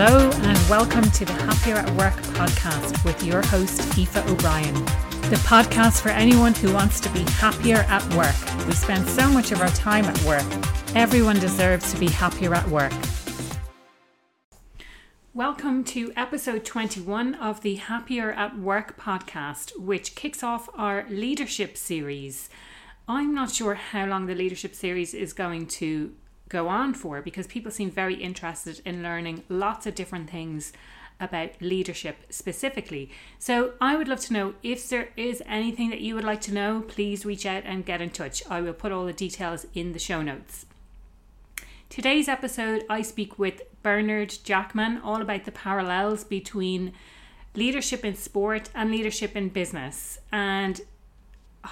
Hello, and welcome to the Happier at Work podcast with your host, Aoife O'Brien. The podcast for anyone who wants to be happier at work. We spend so much of our time at work. Everyone deserves to be happier at work. Welcome to episode 21 of the Happier at Work podcast, which kicks off our leadership series. I'm not sure how long the leadership series is going to go on for because people seem very interested in learning lots of different things about leadership specifically. So I would love to know if there is anything that you would like to know, please reach out and get in touch. I will put all the details in the show notes. Today's episode, I speak with Bernard Jackman all about the parallels between leadership in sport and leadership in business. And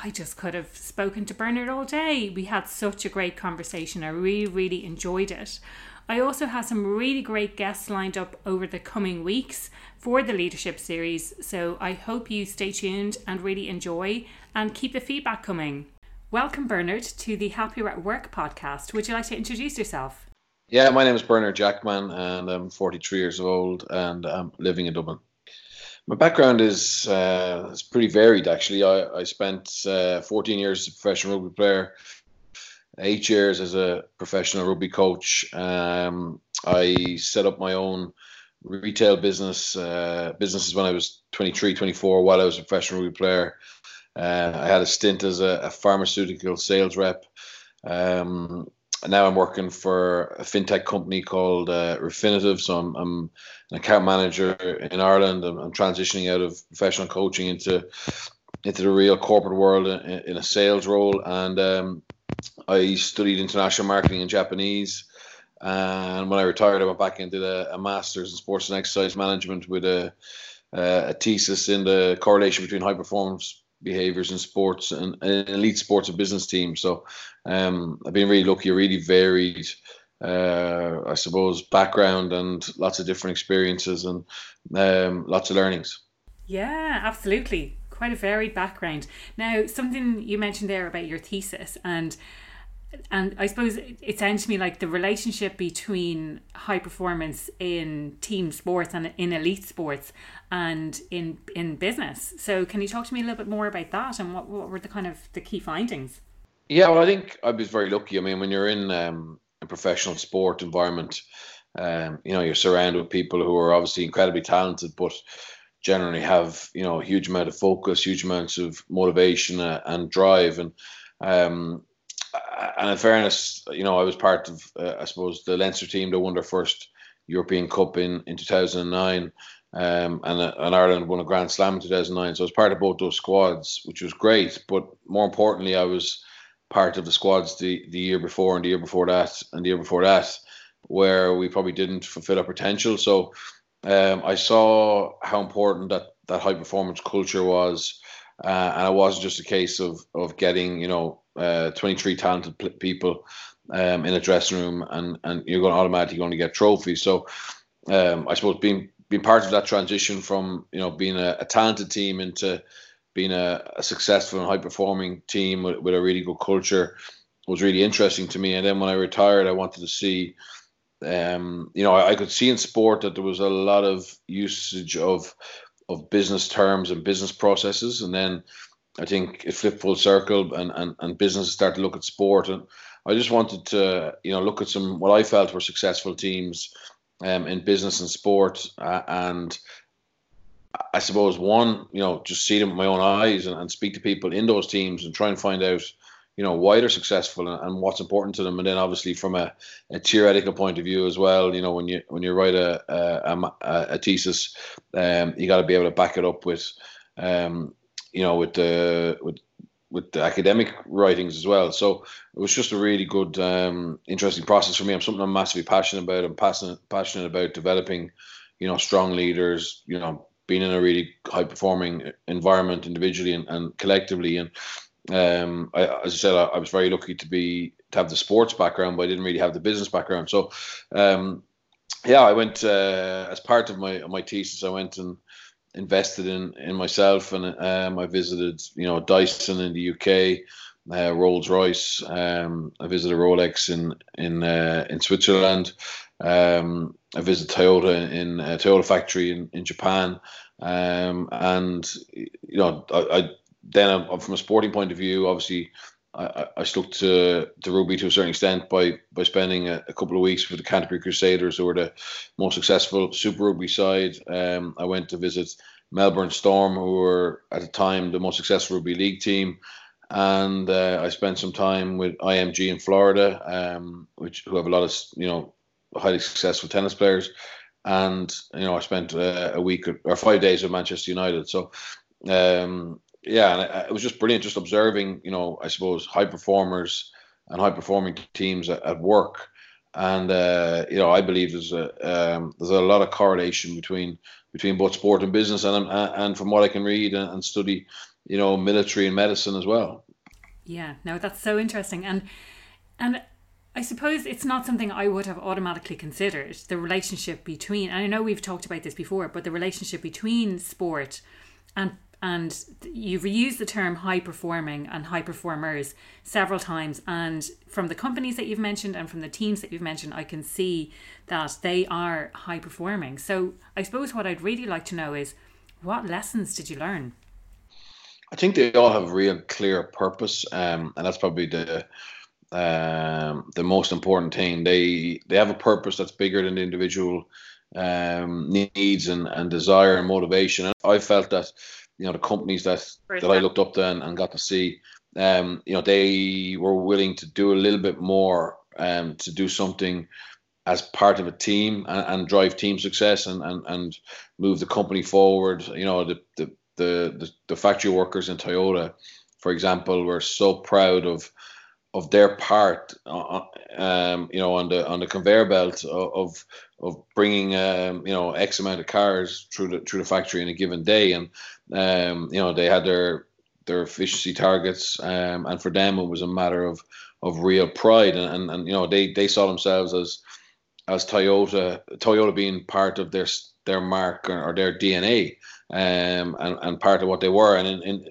I just could have spoken to Bernard all day. We had such a great conversation. I really, really enjoyed it. I also have some really great guests lined up over the coming weeks for the leadership series. So I hope you stay tuned and really enjoy and keep the feedback coming. Welcome, Bernard, to the Happier at Work podcast. Would you like to introduce yourself? Yeah, my name is Bernard Jackman and I'm 43 years old and I'm living in Dublin. My background is uh, pretty varied. Actually, I, I spent uh, 14 years as a professional rugby player, eight years as a professional rugby coach. Um, I set up my own retail business uh, businesses when I was 23, 24, while I was a professional rugby player. Uh, I had a stint as a, a pharmaceutical sales rep. Um, now I'm working for a fintech company called uh, Refinitiv. So I'm, I'm, an account manager in Ireland. I'm, I'm, transitioning out of professional coaching into into the real corporate world in, in a sales role. And um, I studied international marketing in Japanese. And when I retired, I went back into the, a master's in sports and exercise management with a, a thesis in the correlation between high performance behaviors in sports and, and elite sports and business teams. So um, I've been really lucky, really varied, uh, I suppose, background and lots of different experiences and um, lots of learnings. Yeah, absolutely. Quite a varied background. Now, something you mentioned there about your thesis and and I suppose it sounds to me like the relationship between high performance in team sports and in elite sports and in in business. So can you talk to me a little bit more about that and what, what were the kind of the key findings? Yeah, well, I think I was very lucky. I mean, when you're in um, a professional sport environment, um, you know, you're surrounded with people who are obviously incredibly talented, but generally have you know a huge amount of focus, huge amounts of motivation uh, and drive, and um, and in fairness, you know, I was part of, uh, I suppose, the Leinster team that won their first European Cup in, in 2009. Um, and, uh, and Ireland won a Grand Slam in 2009. So I was part of both those squads, which was great. But more importantly, I was part of the squads the, the year before and the year before that and the year before that, where we probably didn't fulfill our potential. So um, I saw how important that, that high performance culture was. Uh, and it wasn't just a case of, of getting, you know, uh, 23 talented people um, in a dressing room, and and you're going to automatically going to get trophies. So um, I suppose being being part of that transition from you know being a, a talented team into being a, a, successful and high performing team with, with a really good culture was really interesting to me. And then when I retired, I wanted to see. Um, you know, I, I could see in sport that there was a lot of usage of of business terms and business processes, and then I think it flipped full circle and, and, and businesses started to look at sport. And I just wanted to, you know, look at some what I felt were successful teams um, in business and sport. Uh, and I suppose one, you know, just see them with my own eyes and, and speak to people in those teams and try and find out, you know, why they're successful and, and what's important to them. And then obviously from a, a theoretical point of view as well, you know, when you when you write a a, a, thesis, um, you got to be able to back it up with um, you know, with the with with the academic writings as well. So it was just a really good, um, interesting process for me. I'm something I'm massively passionate about. I'm passionate passionate about developing, you know, strong leaders. You know, being in a really high performing environment individually and, and collectively. And um, I, as I said, I, I, was very lucky to be to have the sports background, but I didn't really have the business background. So, um, yeah, I went uh, as part of my my thesis. I went and invested in in myself, and um, I visited you know Dyson in the UK, uh, Rolls Royce. Um, I visited Rolex in in uh, in Switzerland. Um, I visited Toyota in uh, Toyota factory in, in Japan. Um, and you know, I, I then from a sporting point of view, obviously I, I stuck to, to rugby to a certain extent by by spending a, a, couple of weeks with the Canterbury Crusaders, who were the most successful Super Rugby side. Um, I went to visit Melbourne Storm, who were at the time the most successful rugby league team, and uh, I spent some time with IMG in Florida, um, which who have a lot of you know highly successful tennis players, and you know I spent uh, a week or five days with Manchester United. So. Um, yeah, and it was just brilliant, just observing, you know, I suppose high performers and high performing teams at, at work, and uh, you know, I believe there's a um, there's a lot of correlation between between both sport and business, and and from what I can read and, and study, you know, military and medicine as well. Yeah, no, that's so interesting, and and I suppose it's not something I would have automatically considered the relationship between. And I know we've talked about this before, but the relationship between sport and and you've used the term high performing and high performers several times and from the companies that you've mentioned and from the teams that you've mentioned i can see that they are high performing so i suppose what i'd really like to know is what lessons did you learn i think they all have real clear purpose um, and that's probably the um, the most important thing they they have a purpose that's bigger than the individual um, needs and, and desire and motivation and i felt that you know the companies that that I looked up to and, and got to see, um, you know, they were willing to do a little bit more um, to do something as part of a team and, and drive team success and, and, and move the company forward. You know, the, the, the, the factory workers in Toyota, for example, were so proud of of their part, uh, um, you know, on the on the conveyor belt of of bringing um, you know X amount of cars through the through the factory in a given day, and um, you know they had their their efficiency targets, um, and for them it was a matter of of real pride, and, and, and you know they they saw themselves as as Toyota Toyota being part of their their mark or, or their DNA, um, and and part of what they were, and in, in,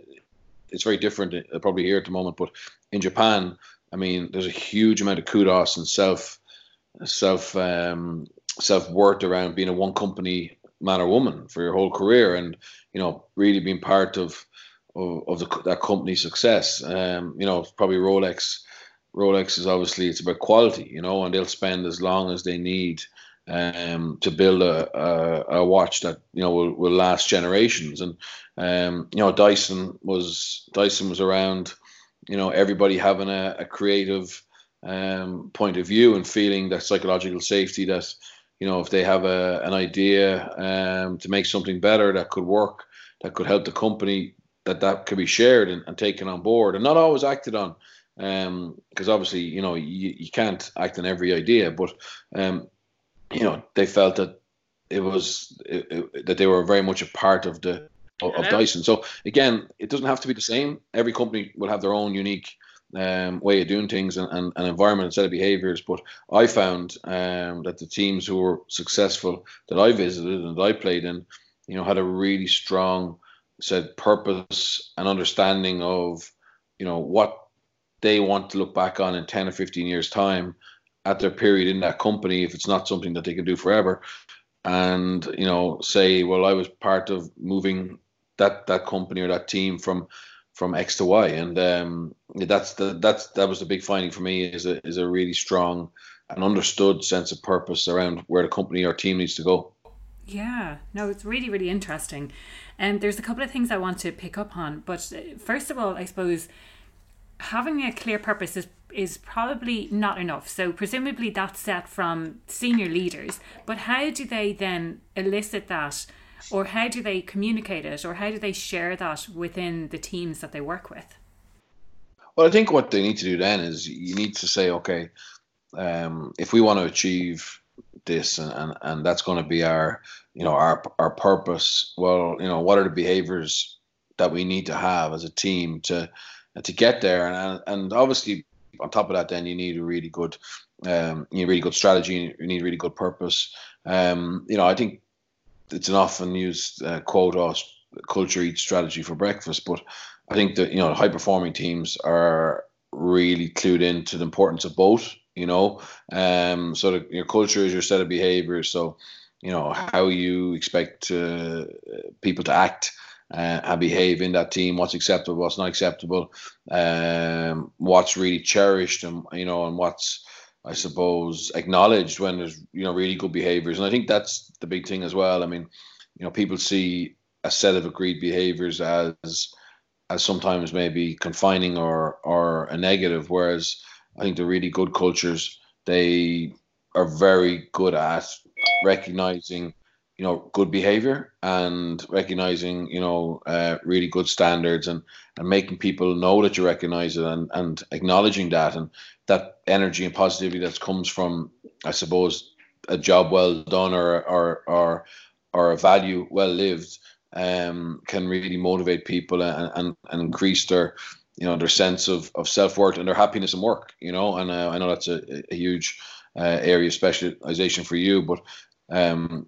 it's very different uh, probably here at the moment, but in Japan I mean, there's a huge amount of kudos and self self um, self worth around being a one company man or woman for your whole career, and you know, really being part of of, of the, that company's success. Um, you know, probably Rolex. Rolex is obviously it's about quality, you know, and they'll spend as long as they need um, to build a, a, a, watch that you know will, will last generations. And um, you know, Dyson was Dyson was around you know everybody having a, a creative um, point of view and feeling that psychological safety that you know if they have a, an idea um, to make something better that could work that could help the company that that could be shared and, and taken on board and not always acted on. Because um, obviously you know you, you can't act on every idea but um, you know they felt that it was it, it, that they were very much a part of the of, of Dyson. So again, it doesn't have to be the same. Every company will have their own unique um, way of doing things and, and, and environment and set of behaviors. But I found um, that the teams who were successful that I visited and that I played in, you know, had a really strong said purpose and understanding of, you know, what they want to look back on in 10 or 15 years time at their period in that company if it's not something that they can do forever and you know say well i was part of moving that that company or that team from from X to Y, and um, that's the that's that was the big finding for me is a is a really strong and understood sense of purpose around where the company or team needs to go. Yeah, no, it's really really interesting, and um, there's a couple of things I want to pick up on, but uh, first of all, I suppose having a clear purpose is is probably not enough. So presumably that's set from senior leaders, but how do they then elicit that? Or how do they communicate it? Or how do they share that within the teams that they work with? Well i think what they need to do then is you need to say okay um, if we want to achieve this and, and, and that's going to be our you know our our purpose well you know what are the behaviors that we need to have as a team to to get there? And and obviously on top of that then you need a really good um, you need really good strategy you need really good purpose. Um, you know i think it's an often used uh, quote us culture eats strategy for breakfast but i think that you know high performing teams are really clued into the importance of both. You know, um, so the, your culture is your set of behaviors. So, you know how you expect uh, people to act uh, and behave in that team. What's acceptable, what's not acceptable, um, what's really cherished, and you know, and what's I suppose acknowledged when there's you know really good behaviors. And I think that's the big thing as well. I mean, you know, people see a set of agreed behaviors as as sometimes maybe confining or or a negative, whereas I think the really good cultures they are very good at recognizing you know good behavior and recognizing you know uh, really good standards and and making people know that you recognize it and and acknowledging that and that energy and positivity that comes from i suppose a job well done or or or or a value well lived um, can really motivate people and, and, and increase their you know their sense of, of self-worth and their happiness in work you know? And uh, i know that's a, a huge uh, area of specialization for you but um,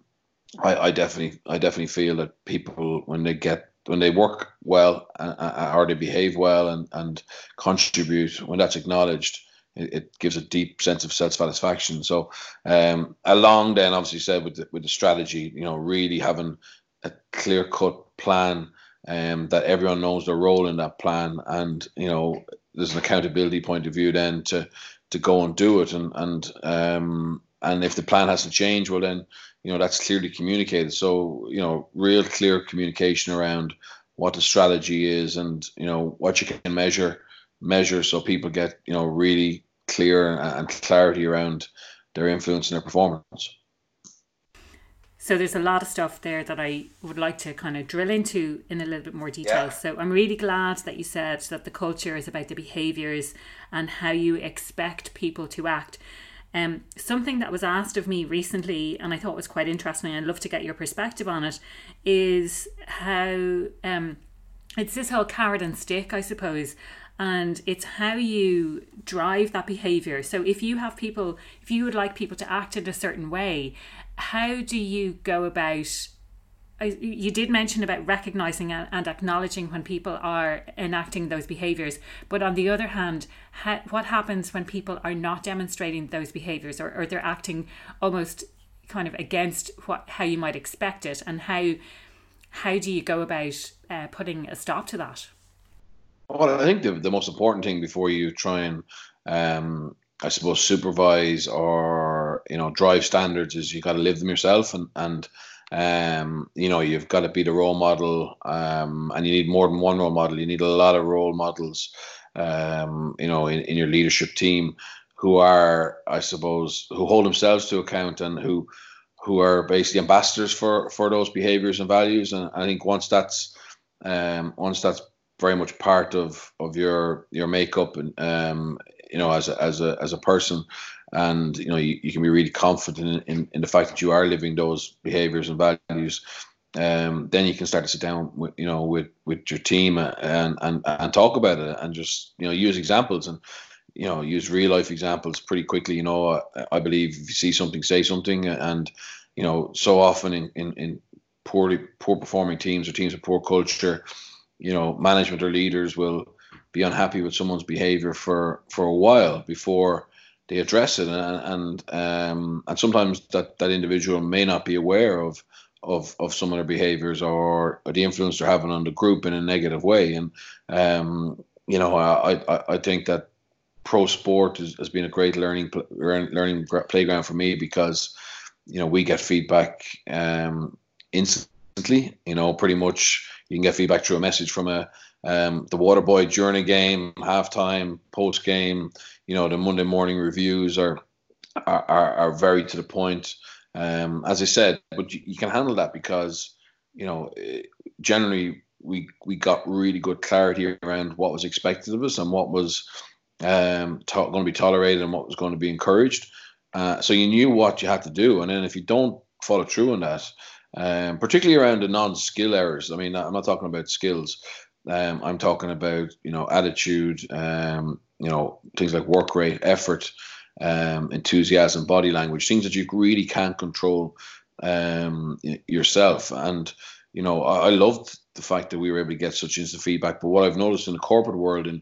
I, I definitely I definitely feel that people when they get when they work well uh, uh, or they behave well and, and contribute when that's acknowledged it, it gives a deep sense of self satisfaction so um, along then obviously said with the, with the strategy you know really having a clear cut plan um, that everyone knows their role in that plan and you know there's an accountability point of view then to to go and do it. And and um, and if the plan has to change well then you know that's clearly communicated so you know real clear communication around what the strategy is and you know what you can measure measure so people get you know really clear and clarity around their influence and their performance so there's a lot of stuff there that I would like to kind of drill into in a little bit more detail. Yeah. So I'm really glad that you said that the culture is about the behaviors and how you expect people to act. Um, something that was asked of me recently, and I thought was quite interesting, I'd love to get your perspective on it, is how um, it's this whole carrot and stick, I suppose, and it's how you drive that behavior. So if you have people, if you would like people to act in a certain way, how do you go about you did mention about recognizing and acknowledging when people are enacting those behaviors but on the other hand what happens when people are not demonstrating those behaviors or, or they're acting almost kind of against what how you might expect it and how how do you go about uh, putting a stop to that? Well i think the, the most important thing before you try and um, i suppose supervise or you know drive standards is you got to live them yourself and and um, you know, you've got to be the role model, um, and you need more than one role model. You need a lot of role models, um, you know, in, in your leadership team who are, I suppose, who hold themselves to account and who who are basically ambassadors for for those behaviors and values. And I think once that's um, once that's very much part of of your your makeup and um, you know as a as a as a person and you know you, you can be really confident in, in, in the fact that you are living those behaviors and values. Um, then you can start to sit down with you know with with your team and and and talk about it and just you know use examples and you know use real life examples pretty quickly. You know I, I believe if you see something say something. And you know so often in in, in poorly poor performing teams or teams with poor culture you know management or leaders will be unhappy with someone's behavior for for a while before they address it, and and um, and sometimes that that individual may not be aware of of of some of their behaviors or, or the influence they're having on the group in a negative way. And um, you know, I, I I think that pro sport has, has been a great learning learning playground for me because you know we get feedback um, instantly. You know, pretty much you can get feedback through a message from a um, the water boy during a game, halftime, post game you know the Monday morning reviews are are, are, are very to the point. Um, as I said, but you, you, can handle that because you know eh, generally we we got really good clarity around what was expected of us and what was um, to- going to be tolerated and what was going to be encouraged. Uh, so you knew what you had to do, and then if you don't follow through on that, um, particularly around the non-skill errors. I mean, I'm not talking about skills. Um, I'm talking about you know attitude, um, you know things like work rate, effort, um, enthusiasm, body language, things that you really can't control um, yourself. And you know, I, I loved the fact that we were able to get such instant feedback. But what I've noticed in the corporate world, and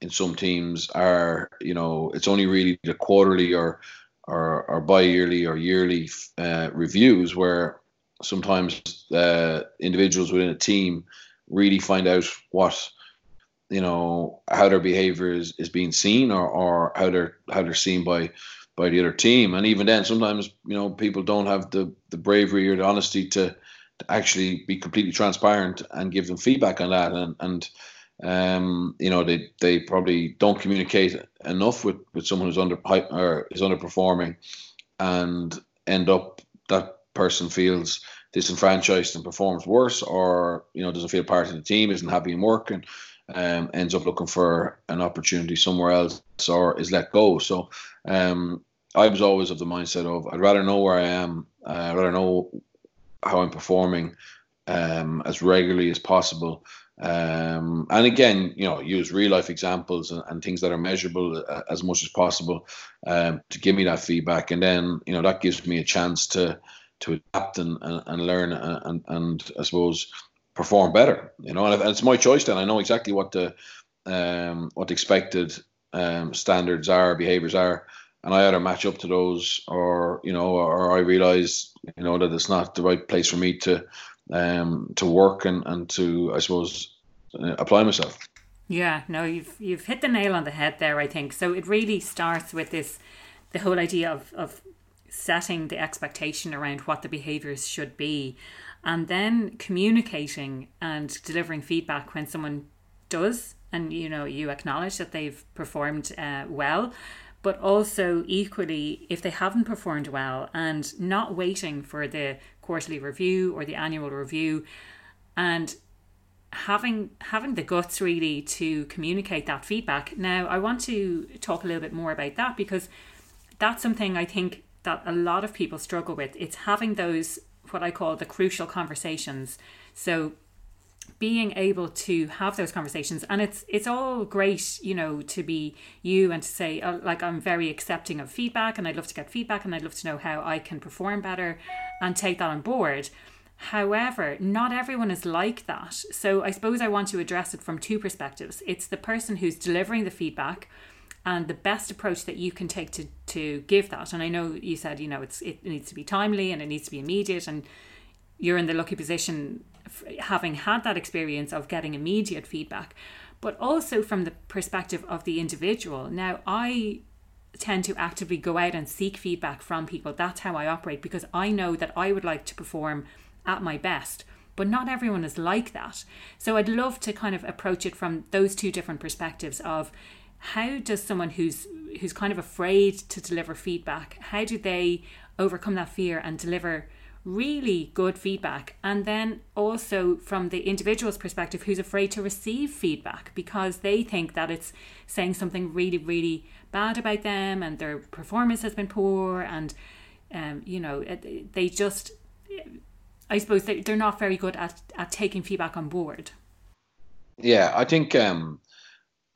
in some teams are you know it's only really the quarterly or or, or bi-yearly or yearly uh, reviews where sometimes uh, individuals within a team really find out what you know how their behavior is, is being seen or, or how they're how they're seen by by the other team. And even then sometimes you know people don't have the the bravery or the honesty to, to actually be completely transparent and give them feedback on that. And and um, you know they they probably don't communicate enough with with someone who's under or is underperforming and end up that person feels disenfranchised and performs worse or you know doesn't feel part of the team isn't happy in work and um, ends up looking for an opportunity somewhere else or is let go so um, I was always of the mindset of I'd rather know where I am uh, I'd rather know how I'm performing um, as regularly as possible um, and again, you know, use real life examples and, and things that are measurable uh, as much as possible um, to give me that feedback. And then, you know, that gives me a chance to to adapt and, and, and learn and, and, I suppose perform better. You know, and it's my choice. Then I know exactly what the um, what the expected um, standards are, behaviors are, and I either match up to those, or you know, or I realize you know that it's not the right place for me to um, to work and, and to I suppose uh, apply myself. Yeah, no, you've you've hit the nail on the head there. I think so. It really starts with this, the whole idea of of setting the expectation around what the behaviors should be, and then communicating and delivering feedback when someone does, and you know you acknowledge that they've performed uh, well but also equally if they haven't performed well and not waiting for the quarterly review or the annual review and having having the guts really to communicate that feedback. Now i want to talk a little bit more about that because that's something i think that a lot of people struggle with it's having those what i call the crucial conversations. So being able to have those conversations and it's it's all great you know to be you and to say oh, like i'm very accepting of feedback and i'd love to get feedback and i'd love to know how i can perform better and take that on board. However not everyone is like that. So i suppose i want to address it from two perspectives. It's the person who's delivering the feedback and the best approach that you can take to to give that and i know you said you know it's it needs to be timely and it needs to be immediate and you're in the lucky position having had that experience of getting immediate feedback, but also from the perspective of the individual. Now, I tend to actively go out and seek feedback from people. That's how I operate because I know that I would like to perform at my best. But not everyone is like that. So I'd love to kind of approach it from those two different perspectives of how does someone who's who's kind of afraid to deliver feedback, how do they overcome that fear and deliver really good feedback. And then also from the individual's perspective, who's afraid to receive feedback because they think that it's saying something really, really bad about them and their performance has been poor. And, um, you know, they just, I suppose they're not very good at, at taking feedback on board. Yeah, I think, um,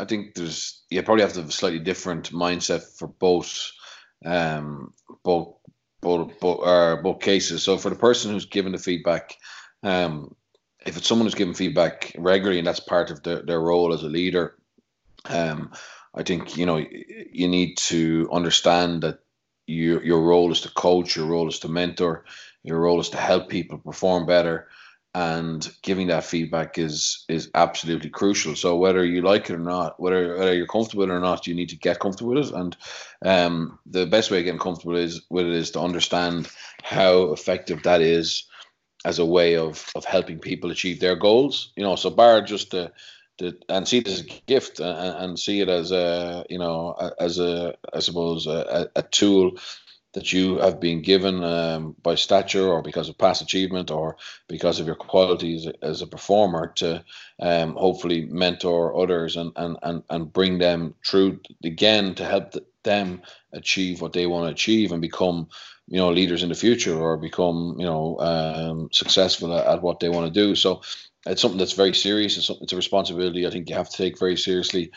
I think there's, you probably have to have a slightly different mindset for both, um, both both both, uh, both cases. So for the person who's given the feedback, um, if it's someone who's given feedback regularly and that's part of their, their role as a leader, um, I think you know you need to understand that your your role is to coach, your role is to mentor, your role is to help people perform better and giving that feedback is is absolutely crucial. So whether you like it or not, whether whether you're comfortable or not, you need to get comfortable with it. And um, the best way of getting comfortable is with it is to understand how effective that is as a way of of helping people achieve their goals. You know, so bar just to, and see it as a gift and, and see it as a you know as a I suppose a, a tool that you have been given um, by stature or because of past achievement or because of your qualities as a performer to um, hopefully mentor others and, and, and, and bring them through again to help them achieve what they want to achieve and become you know leaders in the future or become you know um, successful at, at, what they want to do. So it's something that's very serious. It's, it's a responsibility i think you have to take very seriously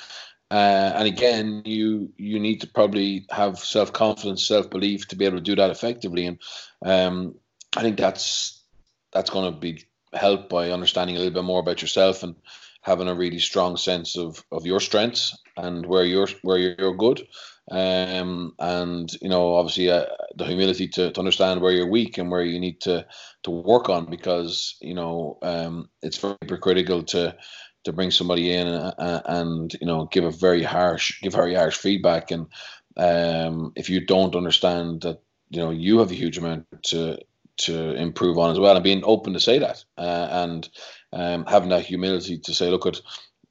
uh, and again, you you need to probably have self confidence, self belief to be able to do that effectively. And um, I think that's that's going to be helped by understanding a little bit more about yourself and having a really strong sense of, of your strengths and where you're where you're good um, and you know obviously uh, the humility to, to understand where you're weak and where you need to to work on because you know um, it's very critical to to bring somebody in and, uh, and, you know give a very harsh give very harsh feedback and um, if you don't understand that you know you have a huge amount to to improve on as well and being open to say that uh, and um, having that humility to say look at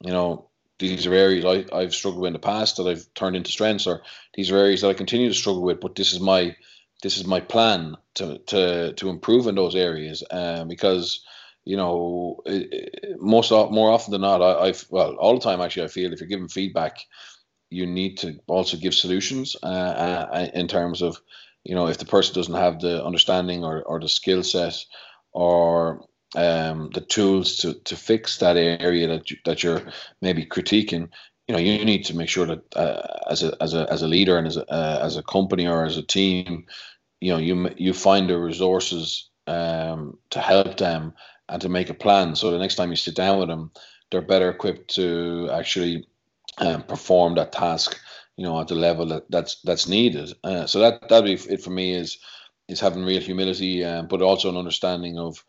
you know these are areas I, I've struggled with in the past that I've turned into strengths, or these are areas that I continue to struggle with. But this is my this is my plan to to to improve in those areas, uh, because you know most more often than not, I, I've well all the time actually I feel if you're giving feedback, you need to also give solutions uh, uh, in terms of you know if the person doesn't have the understanding or, or the skill set or um, the tools to, to fix that area that you, that you're maybe critiquing, you know, you need to make sure that uh, as a as a as a leader and as a uh, as a company or as a team, you know, you you find the resources um, to help them and to make a plan. So the next time you sit down with them, they're better equipped to actually um, perform that task, you know, at the level that that's that's needed. Uh, so that that'd be it for me is is having real humility, uh, but also an understanding of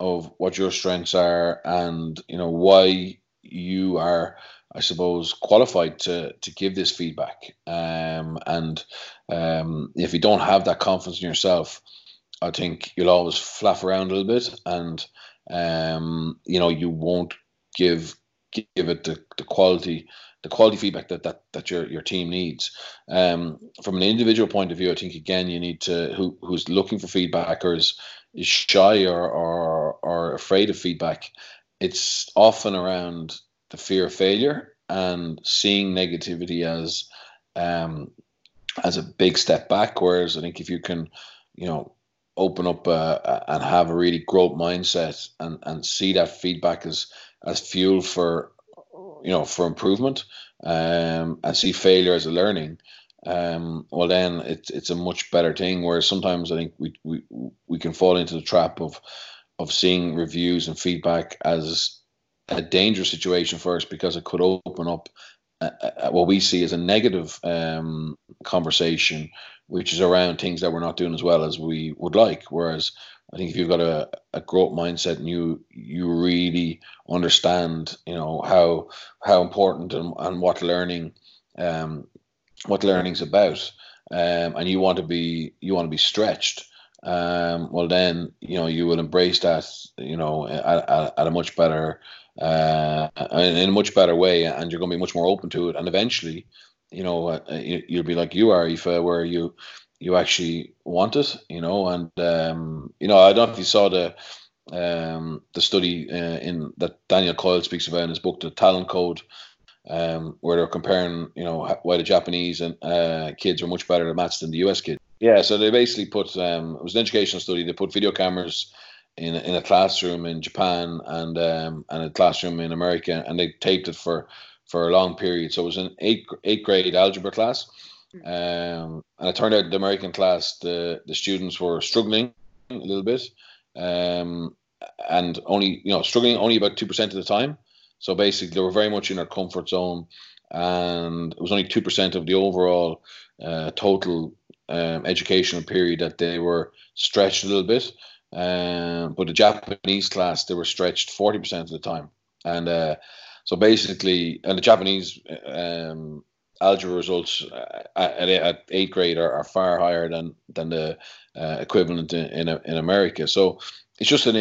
of what your strengths are and you know why you are I suppose qualified to to give this feedback um, and um, if you don't have that confidence in yourself I think you'll always flap around a little bit and um, you know you won't give give it the, the quality the quality feedback that that, that your, your team needs. Um, from an individual point of view, I think again you need to who who's looking for feedback or is is shy or, or or afraid of feedback, it's often around the fear of failure and seeing negativity as um, as a big step back. Whereas I think if you can, you know, open up uh, and have a really growth mindset and and see that feedback as as fuel for you know for improvement um, and see failure as a learning um, well then it's it's a much better thing. Whereas sometimes I think we we we can fall into the trap of of seeing reviews and feedback as a dangerous situation for us because it could open up uh, uh, what we see as a negative um, conversation, which is around things that we're not doing as well as we would like. Whereas I think if you've got a, a growth mindset and you you really understand, you know how how important and, and what learning um, what learning's about, um, and you want to be you want to be stretched, um, well then you know you will embrace that you know at, at, at a much better uh, in a much better way, and you're going to be much more open to it, and eventually, you know, uh, you, will be like you are, Aoife, where you you actually want it, you know, and um, you know I don't know if you saw the um, the study uh, in that Daniel Coyle speaks about in his book, The Talent Code, um, where they're comparing, you know, why the Japanese and uh, kids are much better at maths than the US kids. Yeah, so they basically put um, it was an educational study. They put video cameras in in a classroom in Japan and um, and a classroom in America, and they taped it for for a long period. So it was an eighth eighth grade algebra class, hmm. um, and it turned out the American class the the students were struggling a little bit, um, and only you know struggling only about two percent of the time. So basically, they were very much in their comfort zone, and it was only two percent of the overall uh, total um, educational period that they were stretched a little bit. Um, but the Japanese class, they were stretched forty percent of the time, and uh, so basically, and the Japanese um, algebra results uh, at, at eighth grade are, are, far higher than than the uh, equivalent in, in in America. So it's just an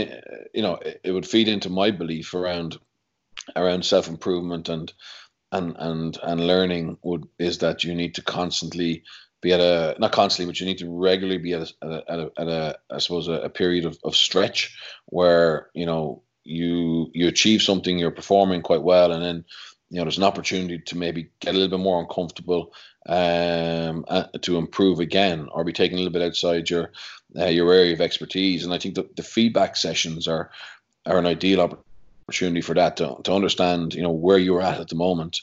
you know it, it would feed into my belief around around self improvement and and and and learning would is that you need to constantly be at a not constantly, but you need to regularly be at a at a, at a I suppose a, a period of, of stretch where you know you you achieve something, you're performing quite well, and then you know there's an opportunity to maybe get a little bit more uncomfortable um uh, to improve again or be taken a little bit outside your uh, your area of expertise. And i think that the feedback sessions are are an ideal opportunity for that to, to understand, you know, where you're at at the moment,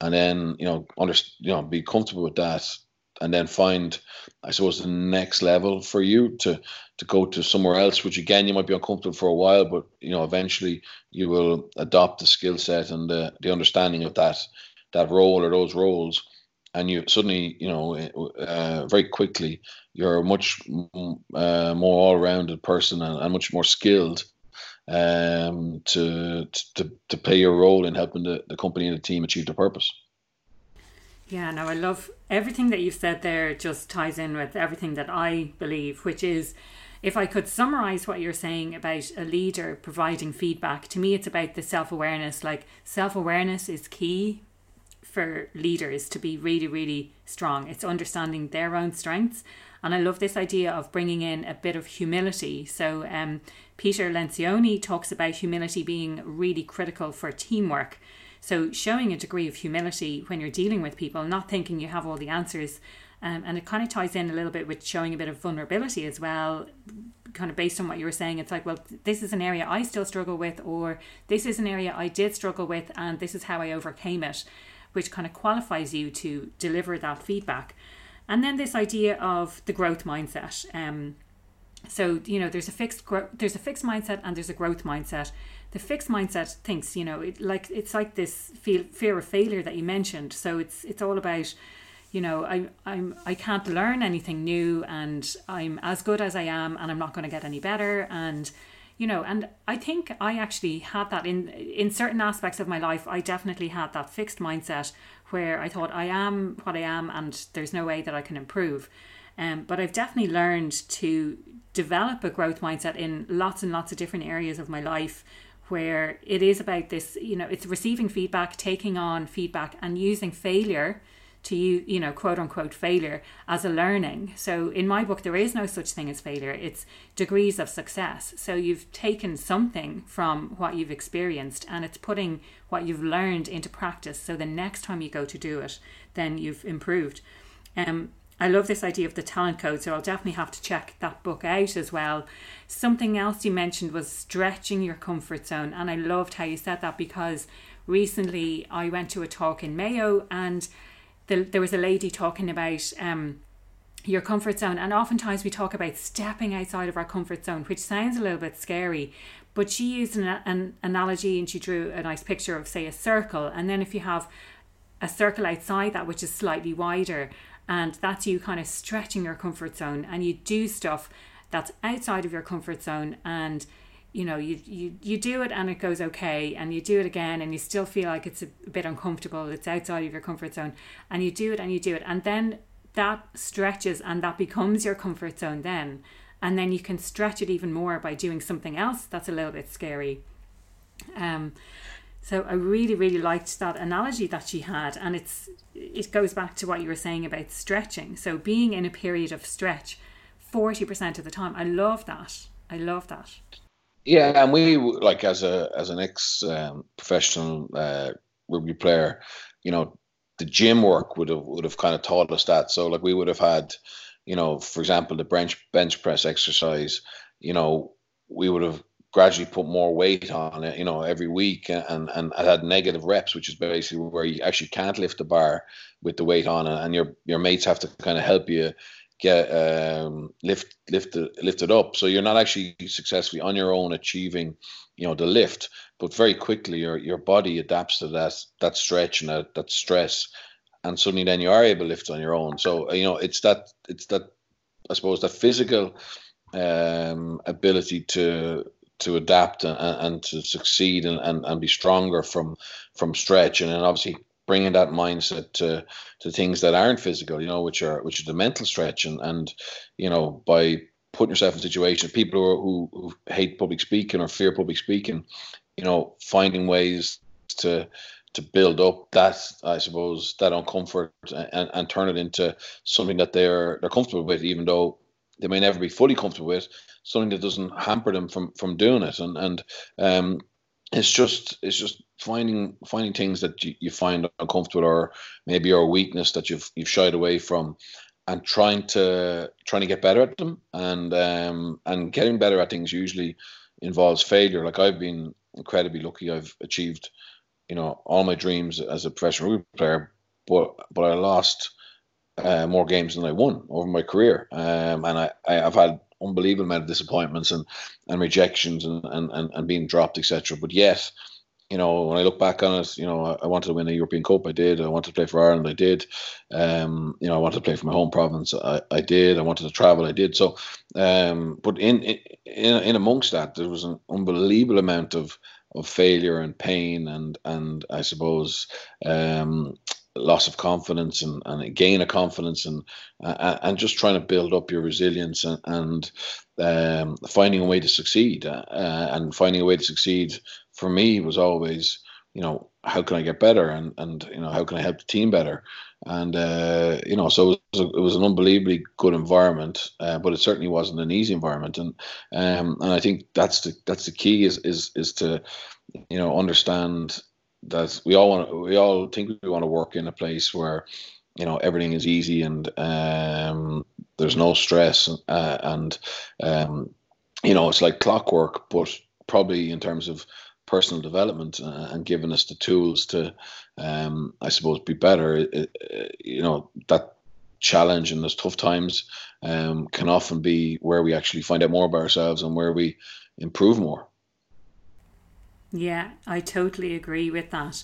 and then you know, under, you know, be comfortable with that, and then find, I suppose, the next level for you to to go to somewhere else, which again you might be uncomfortable for a while, but you know eventually you will adopt the skill set and the, the understanding of that that role or those roles, and you suddenly you know uh, very quickly you're a much uh, more all-rounded person and, and much more skilled um, to to to play your role in helping the, the company and the team achieve their purpose. Yeah, no, I love everything that you've said there, just ties in with everything that I believe, which is if I could summarize what you're saying about a leader providing feedback, to me, it's about the self awareness. Like, self awareness is key for leaders to be really, really strong. It's understanding their own strengths. And I love this idea of bringing in a bit of humility. So, um, Peter Lencioni talks about humility being really critical for teamwork. So, showing a degree of humility when you're dealing with people, not thinking you have all the answers. Um, and it kind of ties in a little bit with showing a bit of vulnerability as well, kind of based on what you were saying. It's like, well, this is an area I still struggle with, or this is an area I did struggle with, and this is how I overcame it, which kind of qualifies you to deliver that feedback. And then this idea of the growth mindset. Um, so you know, there's a fixed gro- there's a fixed mindset and there's a growth mindset the fixed mindset thinks you know it like it's like this feel, fear of failure that you mentioned. So it's it's all about you know I, I'm I can't learn anything new and I'm as good as I am and I'm not going to get any better. And you know and I think I actually had that in in certain aspects of my life I definitely had that fixed mindset where I thought I am what I am and there's no way that I can improve. Um, but I've definitely learned to develop a growth mindset in lots and lots of different areas of my life where it is about this, you know, it's receiving feedback, taking on feedback, and using failure to you, you know, quote unquote failure as a learning. So in my book, there is no such thing as failure. It's degrees of success. So you've taken something from what you've experienced and it's putting what you've learned into practice. So the next time you go to do it, then you've improved. Um, I love this idea of the talent code, so I'll definitely have to check that book out as well. Something else you mentioned was stretching your comfort zone, and I loved how you said that because recently I went to a talk in Mayo and the, there was a lady talking about um, your comfort zone, and oftentimes we talk about stepping outside of our comfort zone, which sounds a little bit scary. But she used an, an analogy and she drew a nice picture of, say, a circle, and then if you have a circle outside that which is slightly wider and that's you kind of stretching your comfort zone and you do stuff that's outside of your comfort zone and you know you, you you do it and it goes okay and you do it again and you still feel like it's a bit uncomfortable it's outside of your comfort zone and you do it and you do it and then that stretches and that becomes your comfort zone then. And then you can stretch it even more by doing something else that's a little bit scary. Um so I really, really liked that analogy that she had, and it's it goes back to what you were saying about stretching. So being in a period of stretch, forty percent of the time, I love that. I love that. Yeah, and we like as a as an ex um, professional uh, rugby player, you know, the gym work would have would have kind of taught us that. So like we would have had, you know, for example, the bench bench press exercise. You know, we would have gradually put more weight on it, you know, every week, and and I had negative reps, which is basically where you actually can't lift the bar with the weight on, and your your mates have to kind of help you get um, lift lift it, lift it up. So you're not actually successfully on your own achieving, you know, the lift, but very quickly your your body adapts to that that stretch and that that stress, and suddenly then you are able to lift on your own. So you know, it's that it's that I suppose that physical um, ability to to adapt and, and to succeed and, and, and be stronger from from stretch. And then obviously bringing that mindset to to things that aren't physical you know which are which are the mental stretch. And and you know by putting yourself in situations people who, who, who hate public speaking or fear public speaking you know finding ways to to build up that I suppose that uncomfort and, and turn it into something that they're they're comfortable with even though they may never be fully comfortable with something that doesn't hamper them from from doing it. And and um it's just it's just finding finding things that you, you find uncomfortable or maybe your weakness that you've you've shied away from and trying to trying to get better at them. And um and getting better at things usually involves failure. Like i've been incredibly lucky. I've achieved you know all my dreams as a professional rugby player but but i lost uh, more games than I won over my career, um, and I, I have had unbelievable amount of disappointments and and rejections and and and, and being dropped, etc. But yet you know, when I look back on it, you know, I wanted to win a European Cup. I did. I wanted to play for Ireland. I did. Um, you know, I wanted to play for my home province. I, I did. I wanted to travel. I did. So, um, but in, in in amongst that, there was an unbelievable amount of of failure and pain and and I suppose um, loss of confidence and, and gain of confidence and uh, and just trying to build up your resilience and, and um, finding a way to succeed. Uh, and finding a way to succeed for me was always, you know, how can I get better? And and you know how can I help the team better, and uh, you know so it was, a, it was, an unbelievably good environment, uh, but it certainly wasn't an easy environment, and um, and I think that's the that's the key is is is to you know understand that we all want we all think we want to work in a place where you know everything is easy and um, there's no stress uh, and um, you know it's like clockwork but probably in terms of personal development uh, and giving us the tools to, um, I suppose, be better. It, it, you know that challenge in those tough times um, can often be where we actually find out more about ourselves and where we improve more. Yeah, I totally agree with that.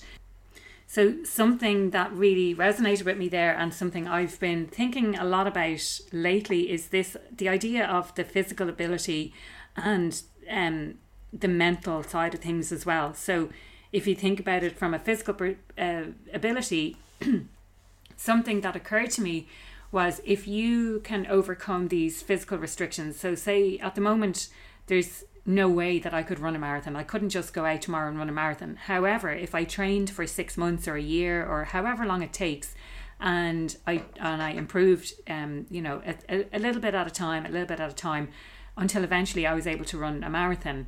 So, something that really resonated with me there, and something I've been thinking a lot about lately, is this the idea of the physical ability and um, the mental side of things as well. So if you think about it from a physical uh, ability, something that occurred to me was if you can overcome these physical restrictions. So say at the moment there's no way that I could run a marathon. I couldn't just go out tomorrow and run a marathon. However, if I trained for 6 months or a year or however long it takes and I and I improved um you know a, a little bit at a time, a little bit at a time until eventually I was able to run a marathon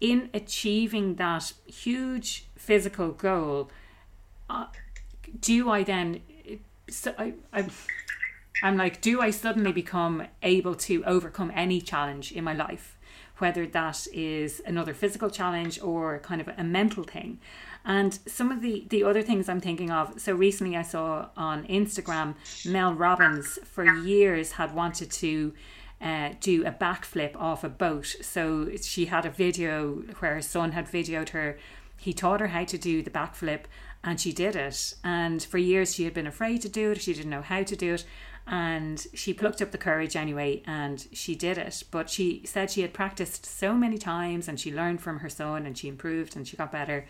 in achieving that huge physical goal, uh, do I then? So I, I, I'm like, do I suddenly become able to overcome any challenge in my life, whether that is another physical challenge or kind of a mental thing? And some of the, the other things I'm thinking of, so recently I saw on Instagram, Mel Robbins for years had wanted to uh, do a backflip off a boat. So she had a video where her son had videoed her. He taught her how to do the backflip and she did it. And for years she had been afraid to do it, she didn't know how to do it. And she plucked up the courage anyway and she did it. But she said she had practiced so many times and she learned from her son and she improved and she got better.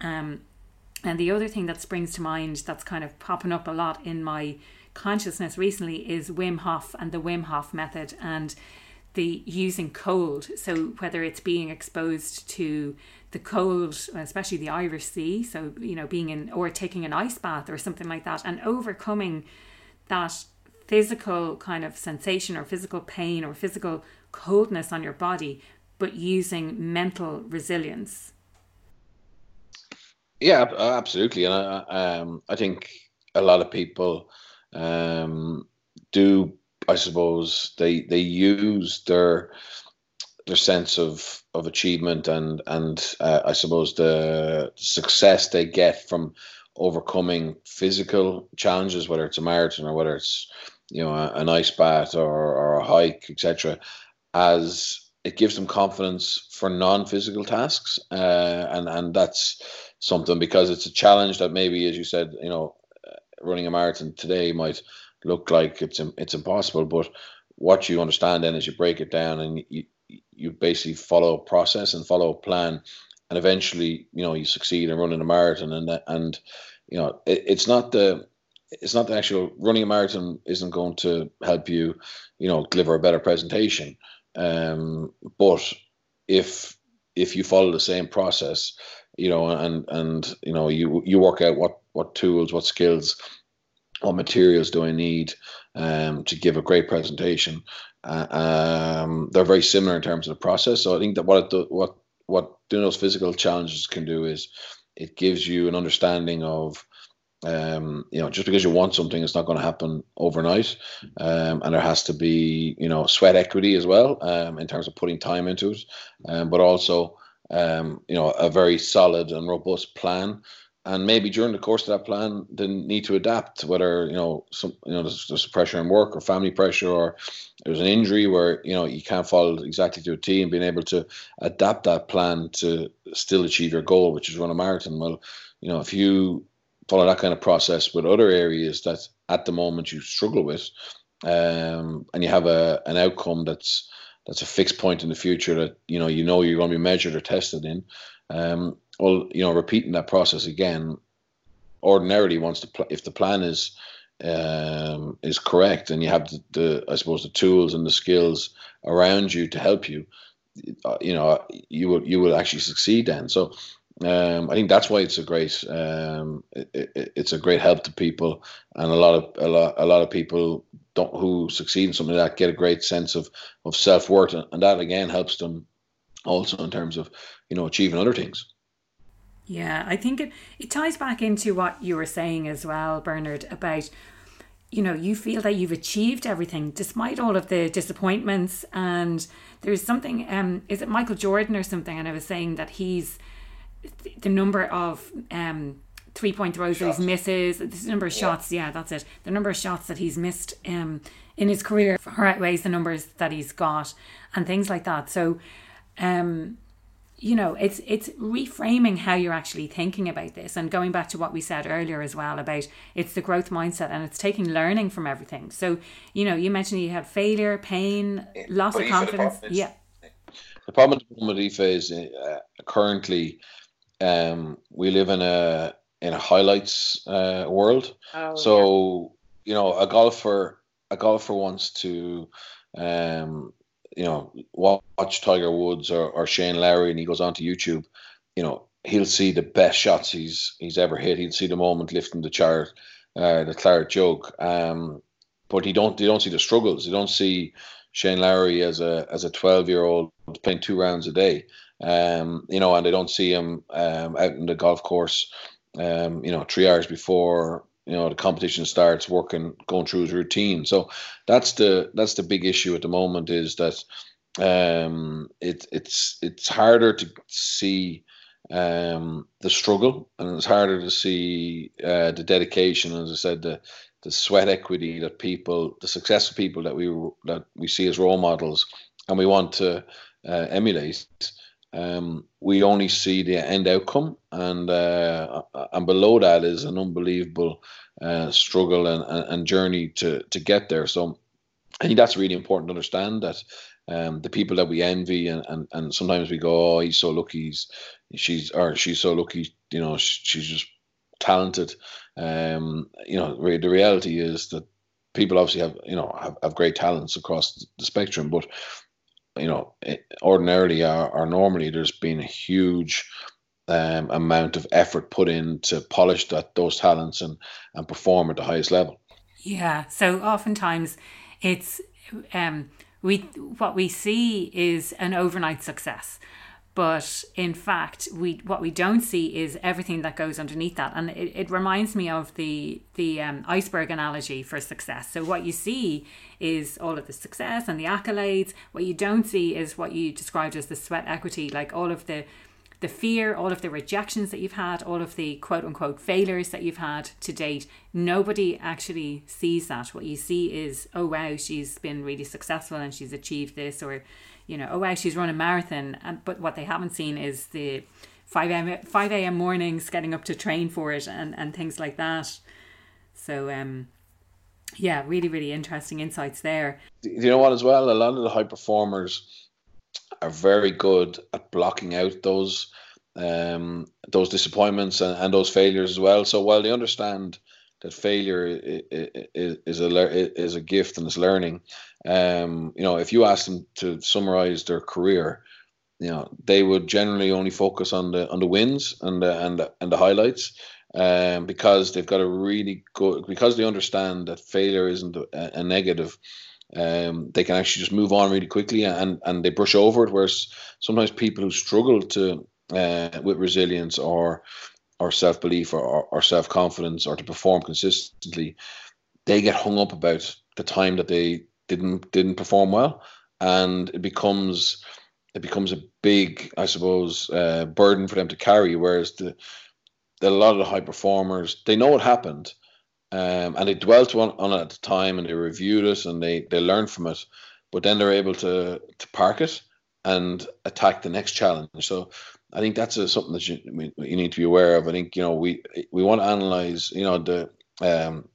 Um, and the other thing that springs to mind that's kind of popping up a lot in my consciousness recently is Wim Hof and the Wim Hof method and the using cold. So whether it's being exposed to the cold, especially the Irish Sea, so you know, being in or taking an ice bath or something like that, and overcoming that physical kind of sensation or physical pain or physical coldness on your body, but using mental resilience. Yeah, absolutely, and I, um, I think a lot of people um, do I suppose they they use their their sense of of achievement and and uh, I suppose the success they get from overcoming physical challenges, whether it's a marathon or whether it's you know a, an ice bath or, or a hike, etc., as it gives them confidence for non-physical tasks, uh, and and that's something because it's a challenge that maybe, as you said, you know, running a marathon today might look like it's it's impossible, but what you understand then is you break it down and you you basically follow a process and follow a plan, and eventually you know you succeed in running a marathon and and you know it, it's not the it's not the actual running a marathon isn't going to help you you know deliver a better presentation um, but if if you follow the same process you know and and you know you you work out what what tools, what skills, what materials do I need um, to give a great presentation. Uh, um, they're very similar in terms of the process. So I think that what it what what doing those physical challenges can do is it gives you an understanding of um, you know, just because you want something, it's not going to happen overnight, um, and there has to be, you know, sweat equity as well um, in terms of putting time into it, um, but also, um, you know, a very solid and robust plan and maybe during the course of that plan, they need to adapt. Whether you know some, you know, there's, there's pressure in work or family pressure, or there's an injury where you know you can't follow exactly to a and being able to adapt that plan to still achieve your goal, which is run a marathon. Well, you know, if you follow that kind of process with other areas that at the moment you struggle with, um, and you have a an outcome that's that's a fixed point in the future that you know you know you're going to be measured or tested in. Um, well, you know, repeating that process again, ordinarily, once the pl- if the plan is um, is correct and you have the, the, I suppose the tools and the skills around you to help you, uh, you know, you will you will actually succeed then. So. Um, I think that's why it's a great um, it, it, it's a great help to people, and a lot of a lot a lot of people don't who succeed in something like that get a great sense of of self worth, and that again helps them also in terms of you know achieving other things. Yeah, I think it, it ties back into what you were saying as well, Bernard, about you know, you feel that you've achieved everything despite all of the disappointments. And there's something, um, is it Michael Jordan or something? And I was saying that he's the number of um, three point throws shots. that he misses, the number of yeah. shots, yeah, that's it. The number of shots that he's missed um, in his career far outweighs the numbers that he's got and things like that. So, um, you know it's it's reframing how you're actually thinking about this and going back to what we said earlier as well about it's the growth mindset and it's taking learning from everything so you know you mentioned you had failure pain loss of confidence the yeah the problem at the moment Aoife, is uh, currently um, we live in a in a highlights uh, world oh, so yeah. you know a golfer a golfer wants to um, you know, watch Tiger Woods or, or Shane Lowry and he goes onto YouTube, you know, he'll see the best shots he's he's ever hit. He'll see the moment lifting the chart, uh, the claret jug. Um, but he don't they don't see the struggles. They don't see Shane Lowry as a as a twelve year old playing two rounds a day. Um, you know, and they don't see him um, out in the golf course, um, you know, three hours before you know the competition starts working going through his routine so that's the that's the big issue at the moment is that um it it's it's harder to see um the struggle and it's harder to see uh, the dedication as i said the the sweat equity that people the successful people that we that we see as role models and we want to uh, emulate um, we only see the end outcome, and uh, and below that is an unbelievable uh, struggle and, and journey to to get there. So I think that's really important to understand that um, the people that we envy and, and, and sometimes we go, oh, he's so lucky, he's, she's or she's so lucky, you know, she's just talented. Um, you know, the reality is that people obviously have you know have, have great talents across the spectrum, but you know, ordinarily or, or normally there's been a huge um, amount of effort put in to polish that those talents and and perform at the highest level. Yeah. So oftentimes it's um, we what we see is an overnight success but in fact we what we don't see is everything that goes underneath that. And it, it reminds me of the the um, iceberg analogy for success. So what you see is all of the success and the accolades. What you don't see is what you described as the sweat equity like all of the the fear, all of the rejections that you've had, all of the quote unquote failures that you've had to date, nobody actually sees that. What you see is, oh wow, she's been really successful and she's achieved this, or you know, oh wow, she's run a marathon. And but what they haven't seen is the five a.m. five a.m. mornings, getting up to train for it, and and things like that. So um, yeah, really really interesting insights there. You know what? As well, a lot of the high performers are very good at blocking out those um, those disappointments and, and those failures as well. So while they understand that failure is, is a is a gift and is learning, um, you know, if you ask them to summarize their career, you know, they would generally only focus on the on the wins and the and the, and the highlights, um, because they've got a really good because they understand that failure isn't a, a negative. Um, they can actually just move on really quickly and and they brush over it. Whereas sometimes people who struggle to uh, with resilience or or self belief or, or, or self confidence or to perform consistently, they get hung up about the time that they didn't didn't perform well, and it becomes it becomes a big, I suppose, uh, burden for them to carry. Whereas the a lot of the high performers they know what happened, um, and they dwelt on, on it at the time and they reviewed it and they they learned from it, but then they're able to to park it and attack the next challenge. So I think that's a, something that you you need to be aware of. I think you know we we want to analyze you know the um,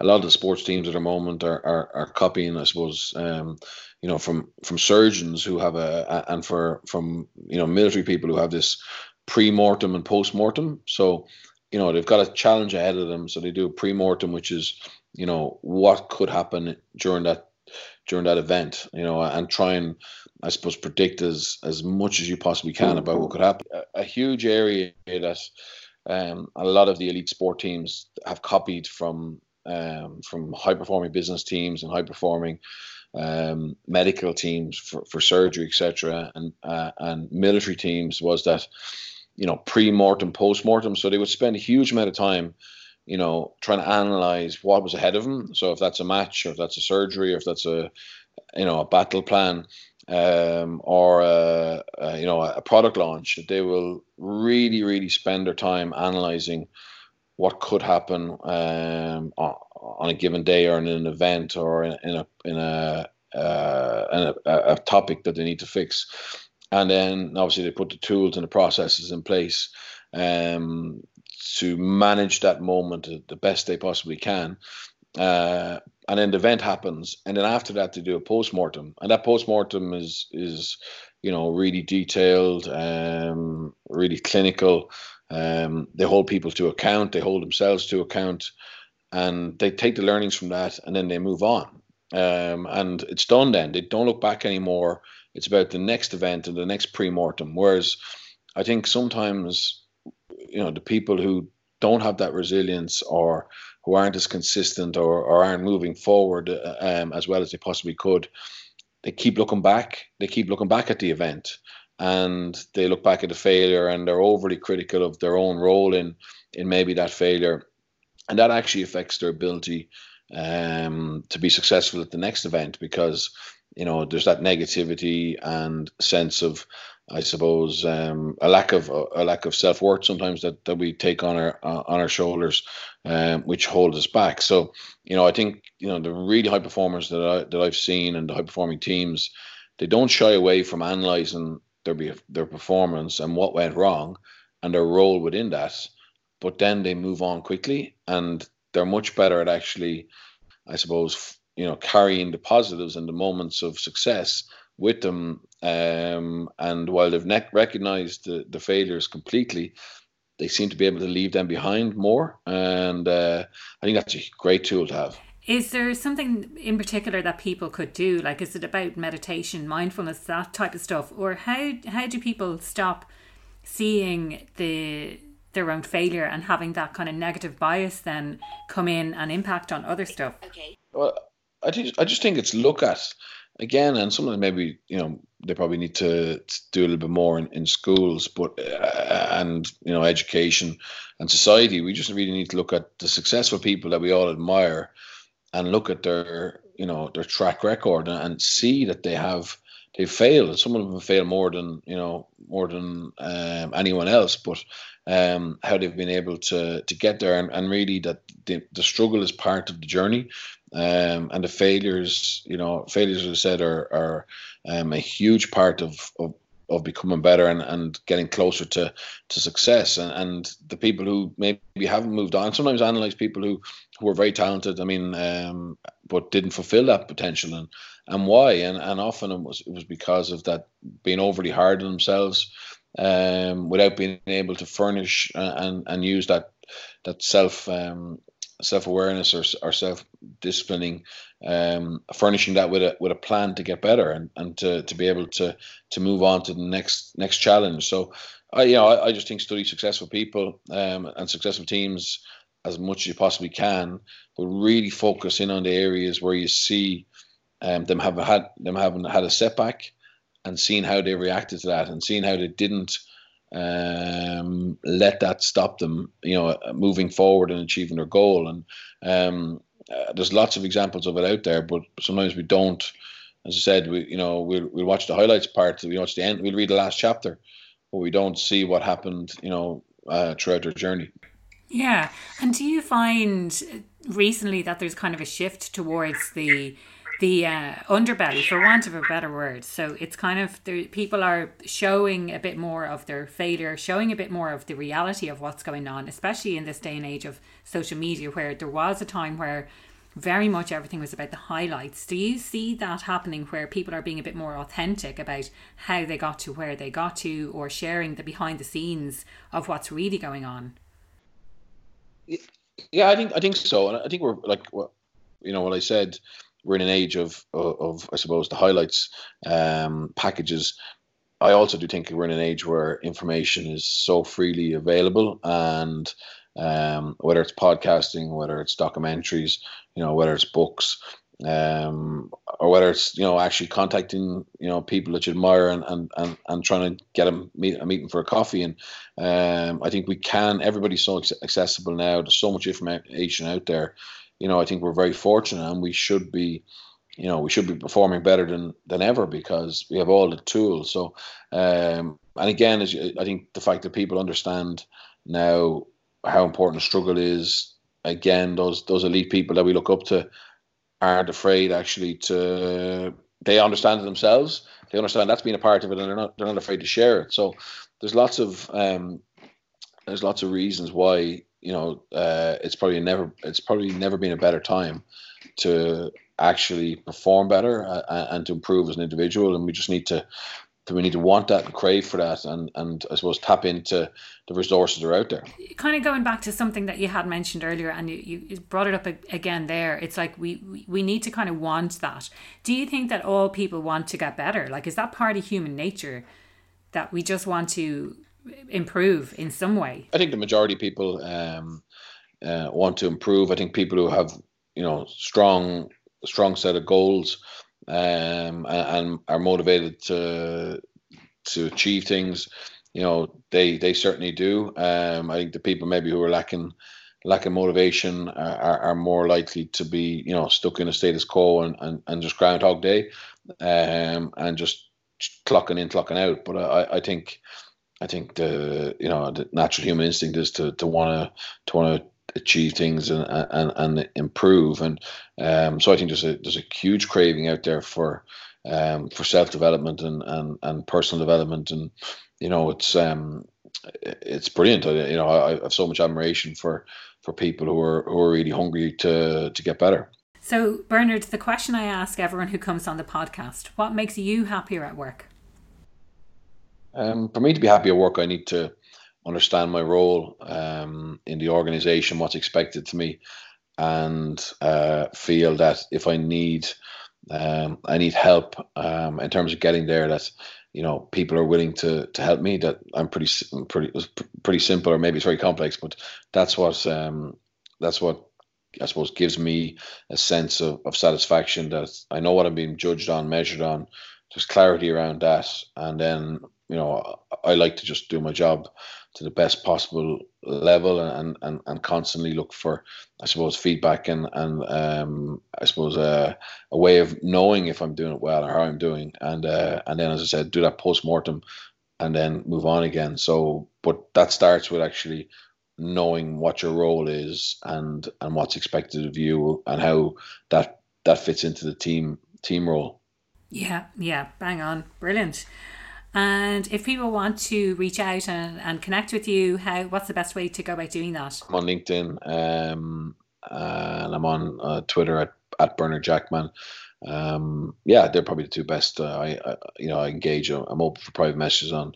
a lot of the sports teams at the moment are are, are copying I suppose um, you know from from surgeons who have a, a and for from you know military people who have this pre-mortem and post-mortem. So you know they've got a challenge ahead of them, so they do a pre-mortem, which is you know what could happen during that during that event, you know, and try and I suppose predict as as much as you possibly can about what could happen. A, a huge area that um, a lot of the elite sport teams have copied from um, from high performing business teams and high performing um, medical teams for, for surgery, etc., and uh, and military teams was that you know pre mortem, post mortem. So they would spend a huge amount of time you know, trying to analyze what was ahead of them. So if that's a match, or if that's a surgery, or if that's a, you know, a battle plan, um, or a, a, you know a product launch, they will really, really spend their time analyzing what could happen um, on a given day, or in an event, or in, a in a, uh, in a, a topic that they need to fix. And then obviously they put the tools and the processes in place um, to manage that moment the best they possibly can. Uh, and then the event happens, and then after that they do a post mortem, and that post mortem is is you know really detailed, um, really clinical. Um, they hold people to account, they hold themselves to account, and they take the learnings from that, and then they move on. Um, and it's done. Then they don't look back anymore. It's about the next event and the next pre mortem. Whereas I think sometimes you know the people who don't have that resilience or who aren't as consistent or, or aren't moving forward uh, um, as well as they possibly could they keep looking back. They keep looking back at the event and they look back at the failure and they're overly critical of their own role in in maybe that failure. And that actually affects their ability um, to be successful at the next event because you know there's that negativity and sense of I suppose um, a lack of a lack of self worth sometimes that, that we take on our uh, on our shoulders, um, which hold us back. So you know, I think you know the really high performers that I that I've seen and the high performing teams, they don't shy away from analyzing their their performance and what went wrong, and their role within that. But then they move on quickly, and they're much better at actually, I suppose, you know, carrying the positives and the moments of success with them. Um, and while they've ne- recognized the, the failures completely, they seem to be able to leave them behind more. And uh, I think that's a great tool to have. Is there something in particular that people could do? Like, is it about meditation, mindfulness, that type of stuff, or how how do people stop seeing the their own failure and having that kind of negative bias then come in and impact on other stuff? Okay. Well, I just I just think it's look at again, and something maybe you know they probably need to, to do a little bit more in, in schools, but uh, and you know education and society. We just really need to look at the successful people that we all admire, and look at their you know their track record and, and see that they have they failed. Some of them failed more than you know more than um, anyone else, but um, how they've been able to to get there, and, and really that the, the struggle is part of the journey, um, and the failures, you know, failures, as I said, are are um, a huge part of, of of becoming better and, and getting closer to to success. And, and the people who maybe haven't moved on sometimes analyze people who who are very talented i mean um, but didn't fulfill that potential and and why. And and often it was it was because of that being overly hard on themselves um, without being able to furnish and and use that that self um, self awareness or, or self disciplining, um, furnishing that with a with a plan to get better and, and to, to be able to to move on to the next next challenge. So, I you know I, I just think study successful people um, and successful teams as much as you possibly can, but really focus in on the areas where you see um, them have had them having had a setback and seeing how they reacted to that and seeing how they didn't um, let that stop them, you know, moving forward and achieving their goal. And um, uh, there's lots of examples of it out there, but sometimes we don't. As I said, we you know we'll we'll watch the highlights part, we watch the end, we'll read the last chapter, but we don't see what happened, you know, uh, throughout their journey. Yeah, and do you find recently that there's kind of a shift towards the the uh, underbelly, for want of a better word. So it's kind of the people are showing a bit more of their failure, showing a bit more of the reality of what's going on, especially in this day and age of social media, where there was a time where very much everything was about the highlights. Do you see that happening where people are being a bit more authentic about how they got to where they got to, or sharing the behind the scenes of what's really going on? Yeah, I think I think so, and I think we're like you know what I said. We're in an age of of, of I suppose the highlights um, packages. I also do think we're in an age where information is so freely available, and um, whether it's podcasting, whether it's documentaries, you know, whether it's books, um, or whether it's you know actually contacting you know people that you admire and and and, and trying to get them meet a meeting for a coffee and um, I think we can everybody's so accessible now. There's so much information out there you know I think we're very fortunate and we should be you know we should be performing better than than ever because we have all the tools so um, and again as I think the fact that people understand now how important the struggle is again those those elite people that we look up to aren't afraid actually to they understand it themselves. They understand that's been a part of it, and they're not they're not afraid to share it. So there's lots of um, there's lots of reasons why you know uh, it's probably never it's probably never been a better time to actually perform better uh, and to improve as an individual, and we just need to we need to want that and crave for that and and I suppose tap into the resources that are out there. Kind of going back to something that you had mentioned earlier and you, you brought it up again there. It's like we we need to kind of want that. Do you think that all people want to get better? Like is that part of human nature that we just want to improve in some way? I think the majority of people um, uh, want to improve. I think people who have you know strong strong set of goals um, and, and are motivated to to achieve things. You know, they they certainly do. Um, I think the people maybe who are lacking lacking motivation are, are more likely to be you know stuck in a status quo and, and, and just groundhog day um, and just clocking in clocking out but I, I think I think the you know the natural human instinct is to to want to to want to achieve things and and, and improve. And um, so I think there's a there's a huge craving out there for um, for self development and, and and personal development. And you know, it's um, it's brilliant. I, you know, I, I have so much admiration for for people who are who are really hungry to to get better. So, Bernard, the question I ask everyone who comes on the podcast: What makes you happier at work? Um, for me to be happy at work, I need to understand my role um, in the organization, what's expected to me, and uh, feel that if I need um, I need help um, in terms of getting there, that you know people are willing to to help me. That I'm pretty pretty pretty simple, or maybe it's very complex, but that's what um, that's what I suppose gives me a sense of, of satisfaction that I know what I'm being judged on, measured on. Just clarity around that, and then you know I like to just do my job to the best possible level and and, and constantly look for I suppose feedback and and um, I suppose uh, a way of knowing if I'm doing it well or how I'm doing. And uh, and then as I said do that post mortem and then move on again. So but that starts with actually knowing what your role is and and what's expected of you and how that that fits into the team team role. Yeah yeah. Bang on. Brilliant and if people want to reach out and, and connect with you, how what's the best way to go about doing that? I'm on LinkedIn um, and I'm on uh, Twitter at, at Bernard Jackman. Um, yeah, they're probably the two best. Uh, I, I, you know, I engage. I'm open for private messages on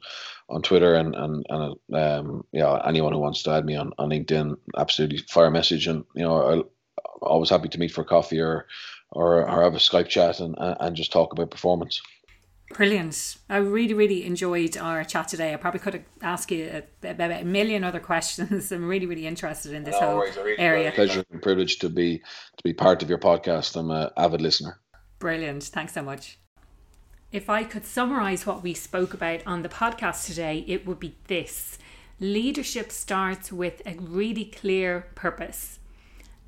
on Twitter and and and um, yeah, anyone who wants to add me on on LinkedIn, absolutely fire a message. And you know, I'm always happy to meet for coffee or or, or have a Skype chat and and just talk about performance. Brilliant. I really, really enjoyed our chat today. I probably could have asked you about a million other questions. I'm really, really interested in this no whole worries, really area. Pleasure and privilege to be to be part of your podcast. I'm an avid listener. Brilliant. Thanks so much. If I could summarize what we spoke about on the podcast today, it would be this leadership starts with a really clear purpose.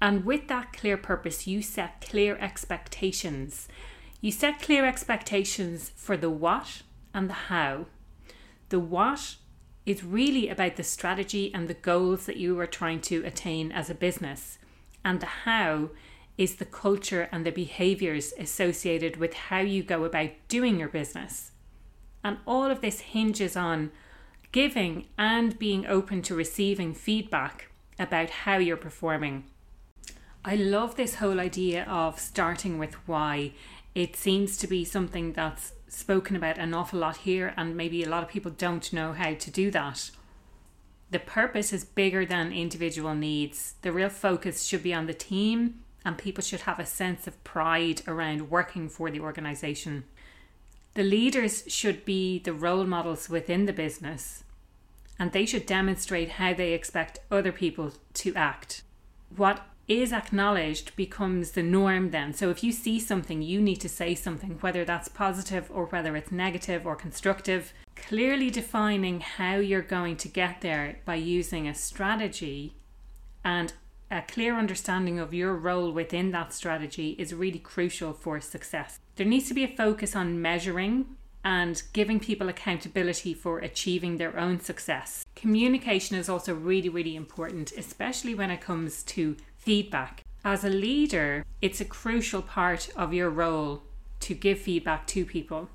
And with that clear purpose, you set clear expectations you set clear expectations for the what and the how. The what is really about the strategy and the goals that you are trying to attain as a business. And the how is the culture and the behaviors associated with how you go about doing your business. And all of this hinges on giving and being open to receiving feedback about how you're performing. I love this whole idea of starting with why. It seems to be something that's spoken about an awful lot here, and maybe a lot of people don't know how to do that. The purpose is bigger than individual needs. The real focus should be on the team, and people should have a sense of pride around working for the organization. The leaders should be the role models within the business, and they should demonstrate how they expect other people to act. What is acknowledged becomes the norm then. So if you see something, you need to say something, whether that's positive or whether it's negative or constructive. Clearly defining how you're going to get there by using a strategy and a clear understanding of your role within that strategy is really crucial for success. There needs to be a focus on measuring and giving people accountability for achieving their own success. Communication is also really, really important, especially when it comes to feedback. As a leader, it's a crucial part of your role to give feedback to people.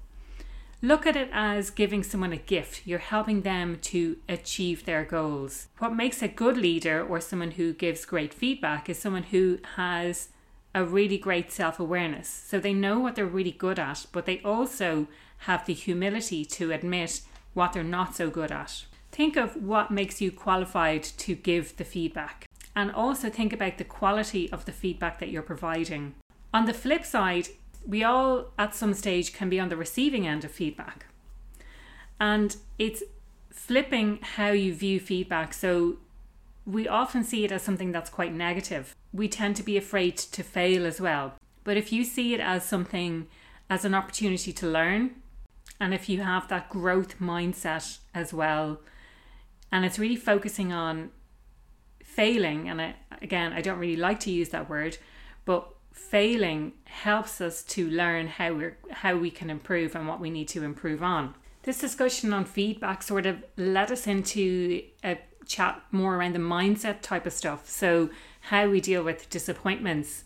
Look at it as giving someone a gift. You're helping them to achieve their goals. What makes a good leader or someone who gives great feedback is someone who has a really great self awareness. So they know what they're really good at, but they also have the humility to admit what they're not so good at. Think of what makes you qualified to give the feedback and also think about the quality of the feedback that you're providing. On the flip side, we all at some stage can be on the receiving end of feedback. And it's flipping how you view feedback. So we often see it as something that's quite negative. We tend to be afraid to fail as well. But if you see it as something, as an opportunity to learn, and if you have that growth mindset as well, and it's really focusing on failing, and I, again, I don't really like to use that word, but failing helps us to learn how we how we can improve and what we need to improve on. This discussion on feedback sort of led us into a chat more around the mindset type of stuff. So how we deal with disappointments.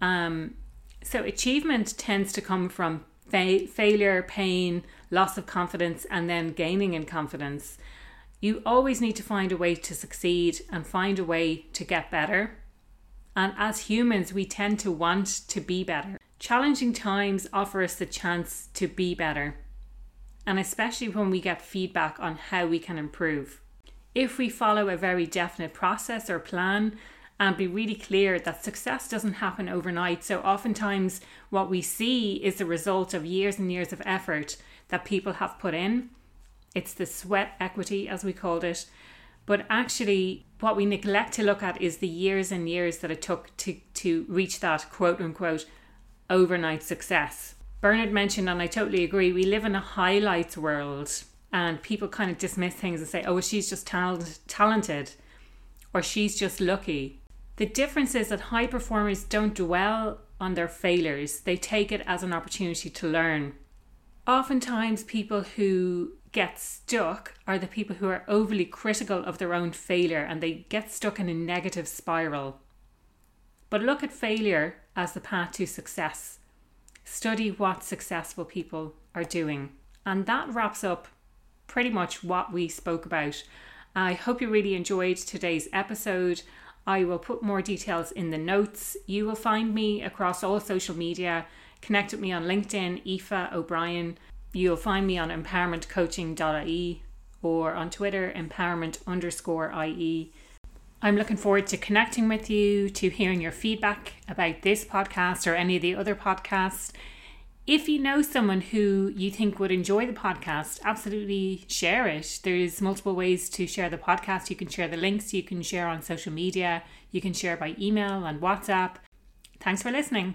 Um, so achievement tends to come from fa- failure, pain, loss of confidence, and then gaining in confidence. You always need to find a way to succeed and find a way to get better. And as humans, we tend to want to be better. Challenging times offer us the chance to be better, and especially when we get feedback on how we can improve. If we follow a very definite process or plan and be really clear that success doesn't happen overnight, so oftentimes what we see is the result of years and years of effort that people have put in it's the sweat equity, as we called it. But actually, what we neglect to look at is the years and years that it took to, to reach that quote unquote overnight success. Bernard mentioned, and I totally agree, we live in a highlights world and people kind of dismiss things and say, oh, well, she's just talent, talented or she's just lucky. The difference is that high performers don't dwell on their failures, they take it as an opportunity to learn. Oftentimes, people who get stuck are the people who are overly critical of their own failure and they get stuck in a negative spiral. But look at failure as the path to success. Study what successful people are doing. And that wraps up pretty much what we spoke about. I hope you really enjoyed today's episode. I will put more details in the notes. You will find me across all social media. Connect with me on LinkedIn, Aoife O'Brien. You'll find me on empowermentcoaching.ie or on Twitter, empowerment underscore IE. I'm looking forward to connecting with you, to hearing your feedback about this podcast or any of the other podcasts. If you know someone who you think would enjoy the podcast, absolutely share it. There's multiple ways to share the podcast. You can share the links, you can share on social media, you can share by email and WhatsApp. Thanks for listening.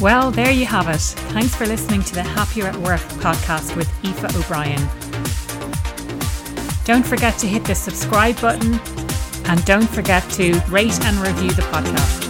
Well, there you have it. Thanks for listening to the Happier at Work podcast with Aoife O'Brien. Don't forget to hit the subscribe button and don't forget to rate and review the podcast.